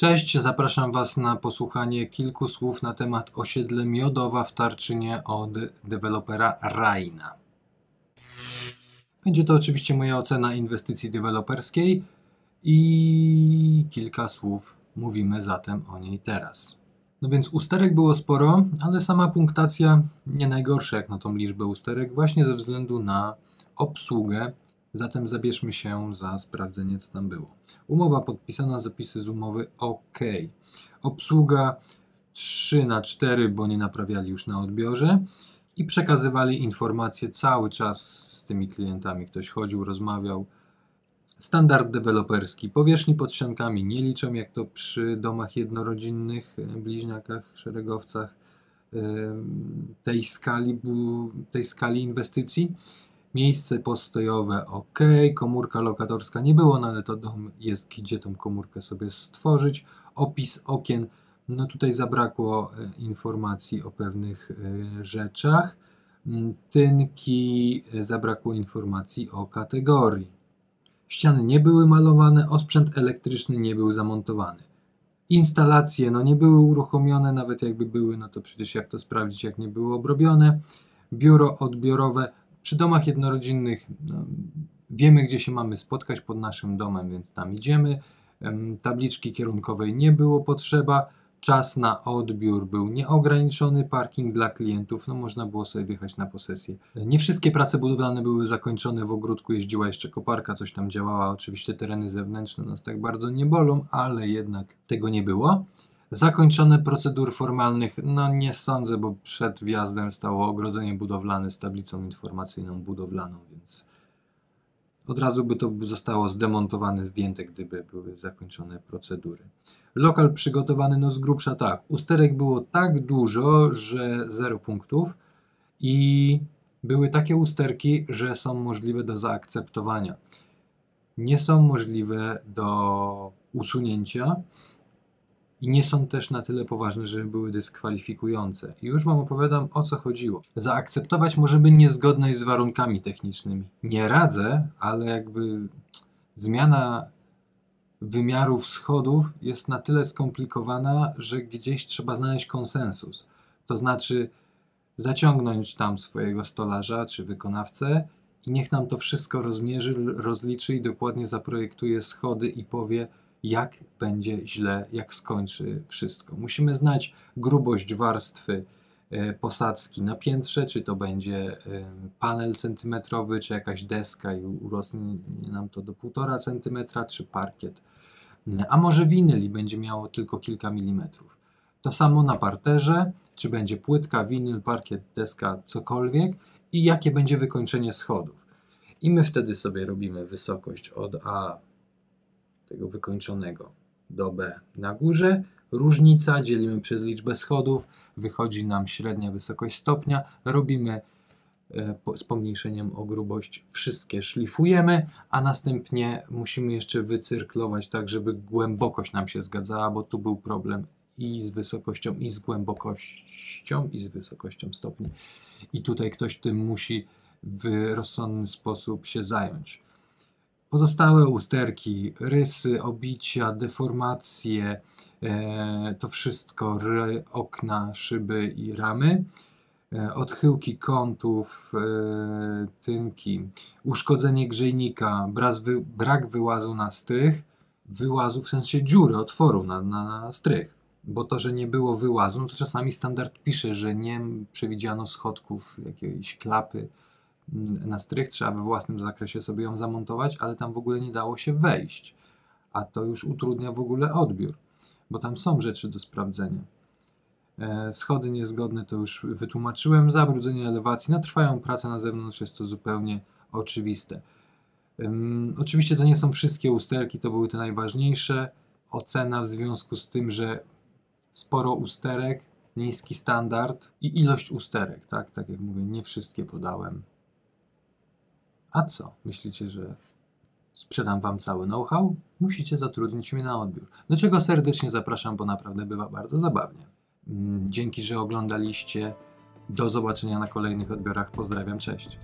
Cześć, zapraszam Was na posłuchanie kilku słów na temat osiedle Miodowa w Tarczynie od dewelopera Raina. Będzie to oczywiście moja ocena inwestycji deweloperskiej i kilka słów mówimy zatem o niej teraz. No więc usterek było sporo, ale sama punktacja nie najgorsza jak na tą liczbę usterek, właśnie ze względu na obsługę. Zatem zabierzmy się za sprawdzenie, co tam było. Umowa podpisana, zapisy z umowy OK. Obsługa 3 na 4, bo nie naprawiali już na odbiorze i przekazywali informacje cały czas z tymi klientami. Ktoś chodził, rozmawiał. Standard deweloperski. Powierzchni pod ściankami nie liczą, jak to przy domach jednorodzinnych, e, bliźniakach, szeregowcach e, tej skali, tej skali inwestycji. Miejsce postojowe ok, komórka lokatorska nie było, no ale to dom jest, gdzie tą komórkę sobie stworzyć. Opis okien, no tutaj zabrakło e, informacji o pewnych e, rzeczach. Mm, Tynki, e, zabrakło informacji o kategorii. Ściany nie były malowane, osprzęt elektryczny nie był zamontowany. Instalacje no nie były uruchomione, nawet jakby były, no to przecież jak to sprawdzić, jak nie były obrobione. Biuro odbiorowe przy domach jednorodzinnych no, wiemy, gdzie się mamy spotkać pod naszym domem, więc tam idziemy. Em, Tabliczki kierunkowej nie było potrzeba. Czas na odbiór był nieograniczony, parking dla klientów, no można było sobie wjechać na posesję. Nie wszystkie prace budowlane były zakończone, w ogródku jeździła jeszcze koparka, coś tam działała, oczywiście tereny zewnętrzne nas tak bardzo nie bolą, ale jednak tego nie było. Zakończone procedur formalnych, no nie sądzę, bo przed wjazdem stało ogrodzenie budowlane z tablicą informacyjną budowlaną, więc od razu by to zostało zdemontowane, zdjęte, gdyby były zakończone procedury. Lokal przygotowany, no z grubsza tak. Usterek było tak dużo, że zero punktów i były takie usterki, że są możliwe do zaakceptowania. Nie są możliwe do usunięcia i nie są też na tyle poważne, żeby były dyskwalifikujące. I już Wam opowiadam o co chodziło. Zaakceptować możemy niezgodność z warunkami technicznymi. Nie radzę, ale jakby zmiana wymiarów schodów jest na tyle skomplikowana, że gdzieś trzeba znaleźć konsensus. To znaczy zaciągnąć tam swojego stolarza czy wykonawcę i niech nam to wszystko rozmierzy, rozliczy i dokładnie zaprojektuje schody i powie, jak będzie źle, jak skończy wszystko. Musimy znać grubość warstwy e, posadzki na piętrze, czy to będzie e, panel centymetrowy, czy jakaś deska i urosnie nam to do 1,5 centymetra, czy parkiet. A może winyl i będzie miało tylko kilka milimetrów. To samo na parterze, czy będzie płytka, winyl, parkiet, deska, cokolwiek i jakie będzie wykończenie schodów. I my wtedy sobie robimy wysokość od A tego wykończonego do B na górze. Różnica dzielimy przez liczbę schodów, wychodzi nam średnia wysokość stopnia. Robimy e, z pomniejszeniem o grubość wszystkie szlifujemy, a następnie musimy jeszcze wycyrklować tak, żeby głębokość nam się zgadzała, bo tu był problem i z wysokością, i z głębokością, i z wysokością stopni. I tutaj ktoś tym musi w rozsądny sposób się zająć. Pozostałe usterki, rysy, obicia, deformacje, e, to wszystko, ry, okna, szyby i ramy, e, odchyłki kątów, e, tynki, uszkodzenie grzejnika, brak wyłazu na strych, wyłazu w sensie dziury, otworu na, na, na strych. Bo to, że nie było wyłazu, no to czasami standard pisze, że nie przewidziano schodków, jakiejś klapy, na strych, trzeba we własnym zakresie sobie ją zamontować, ale tam w ogóle nie dało się wejść. A to już utrudnia w ogóle odbiór, bo tam są rzeczy do sprawdzenia. E, schody niezgodne to już wytłumaczyłem, zabrudzenie elewacji, no trwają prace na zewnątrz, jest to zupełnie oczywiste. Ym, oczywiście to nie są wszystkie usterki, to były te najważniejsze. Ocena w związku z tym, że sporo usterek, niski standard i ilość usterek, tak, tak jak mówię, nie wszystkie podałem. A co? Myślicie, że sprzedam wam cały know-how? Musicie zatrudnić mnie na odbiór. Do czego serdecznie zapraszam, bo naprawdę bywa bardzo zabawnie. Mm, Dzięki, że oglądaliście. Do zobaczenia na kolejnych odbiorach. Pozdrawiam, cześć.